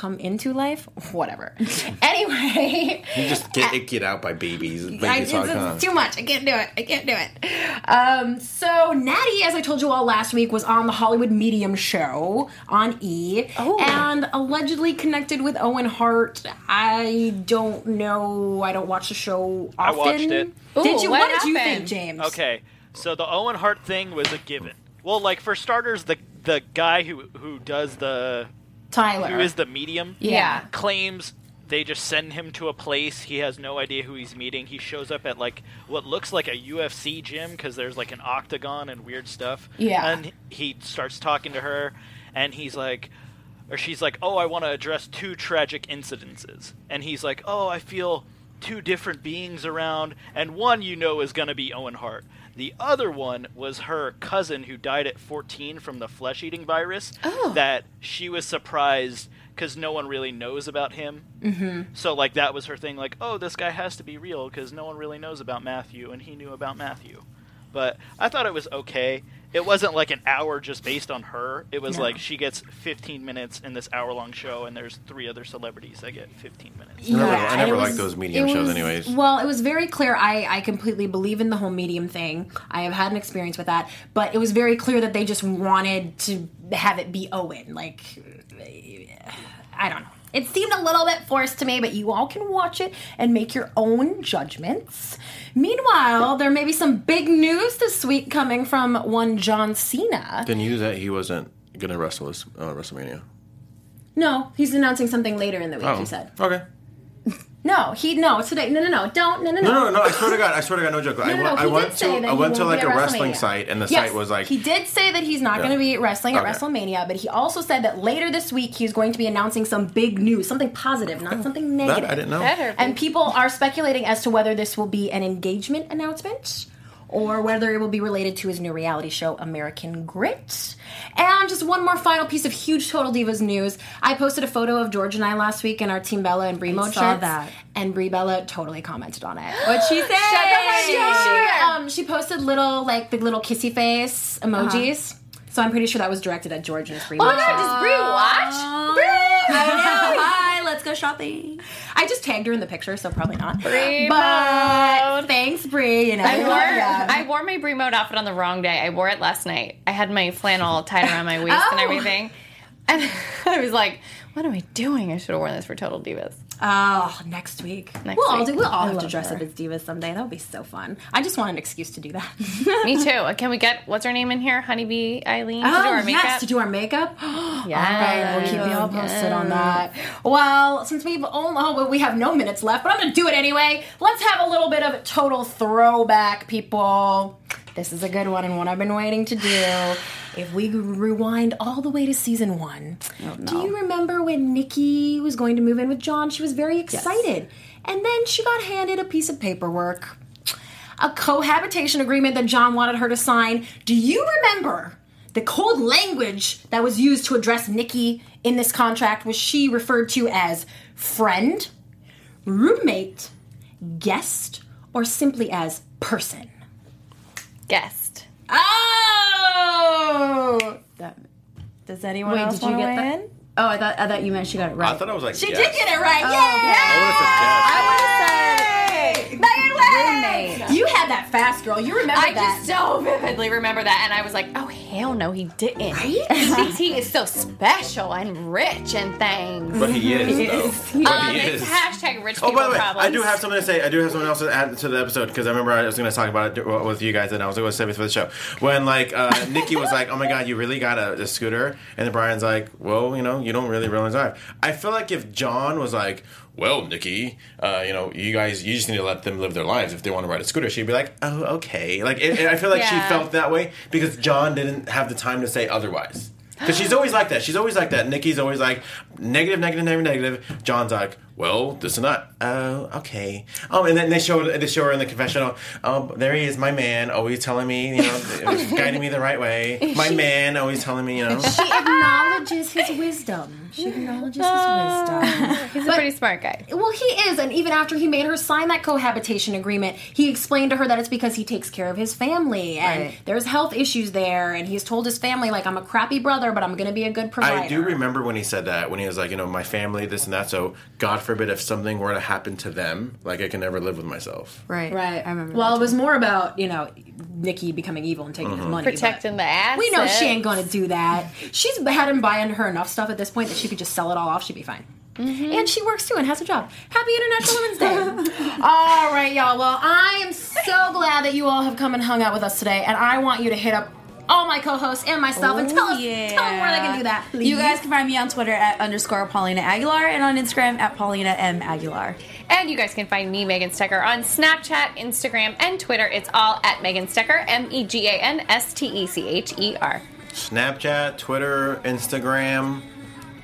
Come into life? Whatever. anyway. You just get get out by babies. Baby I, it's, talk, it's huh? too much. I can't do it. I can't do it. Um, so Natty, as I told you all last week, was on the Hollywood Medium show on E, and allegedly connected with Owen Hart. I don't know. I don't watch the show often. I watched it. did you? what What, did you think, James? Okay, so the Owen Hart thing was a given. Well, like for starters, the the guy who who does the Tyler. who is the medium yeah. claims they just send him to a place he has no idea who he's meeting he shows up at like what looks like a ufc gym because there's like an octagon and weird stuff Yeah. and he starts talking to her and he's like or she's like, "Oh, I want to address two tragic incidences," and he's like, "Oh, I feel two different beings around, and one you know is gonna be Owen Hart." The other one was her cousin who died at 14 from the flesh eating virus. Oh. That she was surprised because no one really knows about him. Mm-hmm. So, like, that was her thing, like, oh, this guy has to be real because no one really knows about Matthew, and he knew about Matthew. But I thought it was okay. It wasn't like an hour just based on her. It was No. like she gets 15 minutes in this hour long show, and there's three other celebrities that get 15 minutes. I never, Yeah, I never it liked was- those medium shows, was- anyways. Well, it was very clear. I, I completely believe in the whole medium thing. I have had an experience with that, but it was very clear that they just wanted to have it be Owen. Like, I don't know. It seemed a little bit forced to me, but you all can watch it and make your own judgments. Meanwhile, there may be some big news this week coming from one John Cena. The news that he wasn't gonna wrestle this uh, WrestleMania. No, he's announcing something later in the week. Oh, He said okay. No. He no today. No, no, no. Don't. No, no, No, no, no! no. I swear to God, I swear to God, no joke. I, No, no, went- no, I he went did say to that I he went to won't like a wrestling WrestleMania. site, and the Yes, site was like, he did say that he's not Yeah. going to be wrestling at WrestleMania, but he also said that later this week he's going to be announcing some big news, something positive, not oh, something that negative. I didn't know. Better. And people are speculating as to whether this will be an engagement announcement or whether it will be related to his new reality show, American Grit. And just one more final piece of huge Total Divas news. I posted a photo of George and I last week in our Team Bella and Brie mode saw shirts, that. And Brie Bella totally commented on it. What'd she say? She, she, um, she posted little, like, the little kissy face emojis. So I'm pretty sure that was directed at George and his Brie Oh my god, does Brie watch? Brie! Go shopping. I just tagged her in the picture, so probably not. Brie but mode. thanks, Brie. You know, I wore Yeah. I wore my Brie mode outfit on the wrong day. I wore it last night. I had my flannel tied around my waist and Oh. everything. And I was like, what am I doing? I should have worn this for Total Divas. Oh, next week. Next we'll all week. do. We'll all I have to dress her. up as divas someday. That would be so fun. I just want an excuse to do that. Me too. Can we get what's her name in here? Honeybee Eileen to do Oh, our makeup. yes, to do our makeup. Yes. All right, we'll keep you all posted on that. Well, since we've only, oh, well, we have no minutes left, but I'm going to do it anyway. Let's have a little bit of total throwback, people. This is a good one and one I've been waiting to do. If we rewind all the way to season one, oh, do you remember when Nikki was going to move in with John? She was very excited. And then she got handed a piece of paperwork a cohabitation agreement that John wanted her to sign. Do you remember the cold language that was used to address Nikki in this contract? Was she referred to as friend, roommate, guest, or simply as person? Guest. Ah! Oh! That- Does anyone Wait, else did you wanna get weigh that? in? Oh, I thought I thought you meant she got it right. I thought I was like, She yes. did get it right. Oh, yeah! I would've said Megan Way! Roommate. You had that fast, girl. You remember I that. just so vividly remember that, and I was like, "Oh hell no, he didn't." Right? He is so special and rich and things. But he is, though. But Um, he is. hashtag rich Oh, people by the way, problems. I do have something to say. I do have something else to add to the episode because I remember I was going to talk about it with you guys, and I was going to say it for the show. When like uh, Nikki was like, "Oh my god, you really got a, a scooter," and then Bryan's like, "Well, you know, you don't really realize drive." I feel like if John was like, "Well, Nikki, uh, you know, you guys, you just need to let them live their lives. If they want to ride a scooter, she'd be like, "Oh, okay." Like, it, I feel like Yeah. she felt that way because John didn't have the time to say otherwise. Because she's always like that. She's always like that. Nikki's always like negative, negative, negative, negative. John's like, well, this and that. Oh, okay. Oh, and then they show they show her in the confessional. Oh, there he is, my man, always telling me, you know, guiding me the right way. My man, always telling me, you know. She acknowledges his wisdom. She acknowledges his wisdom. He's a pretty smart guy. Well, he is, and even after he made her sign that cohabitation agreement, he explained to her that it's because he takes care of his family and Right. there's health issues there, and he's told his family like I'm a crappy brother, but I'm going to be a good provider. I do remember when he said that, when he was like, you know, my family, this and that. So, God forbid if something were to happen to them, like I can never live with myself. Right. Right. I remember. Well, it was more about you know Nikki becoming evil and taking his mm-hmm. money. Protecting the ass. We know she ain't going to do that. She's had him buy into her enough stuff at this point that she could just sell it all off. She'd be fine. Mm-hmm. And she works too and has a job. Happy International Women's Day. all right, y'all. Well, I am so glad that you all have come and hung out with us today. And I want you to hit up all my co hosts and myself and tell, us, tell them where they can do that. Oh, You guys can find me on Twitter at underscore Paulina Aguilar and on Instagram at Paulina M Aguilar. And you guys can find me, Megan Stecher, on Snapchat, Instagram, and Twitter. It's all at Megan Stecher, M E G A N S T E C H E R. Snapchat, Twitter, Instagram.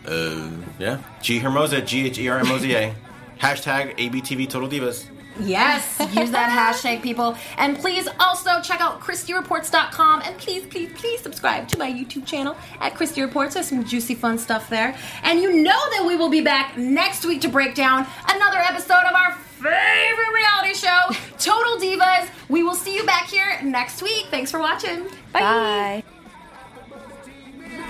Uh, yeah. G Hermoza, G H E R M O Z A. Hashtag ABTV Total Divas. Yes, use that hashtag, people. And please also check out ChristyReports.com and please, please, please subscribe to my YouTube channel at Christy Reports. There's some juicy, fun stuff there. And you know that we will be back next week to break down another episode of our favorite reality show, Total Divas. We will see you back here next week. Thanks for watching. Bye.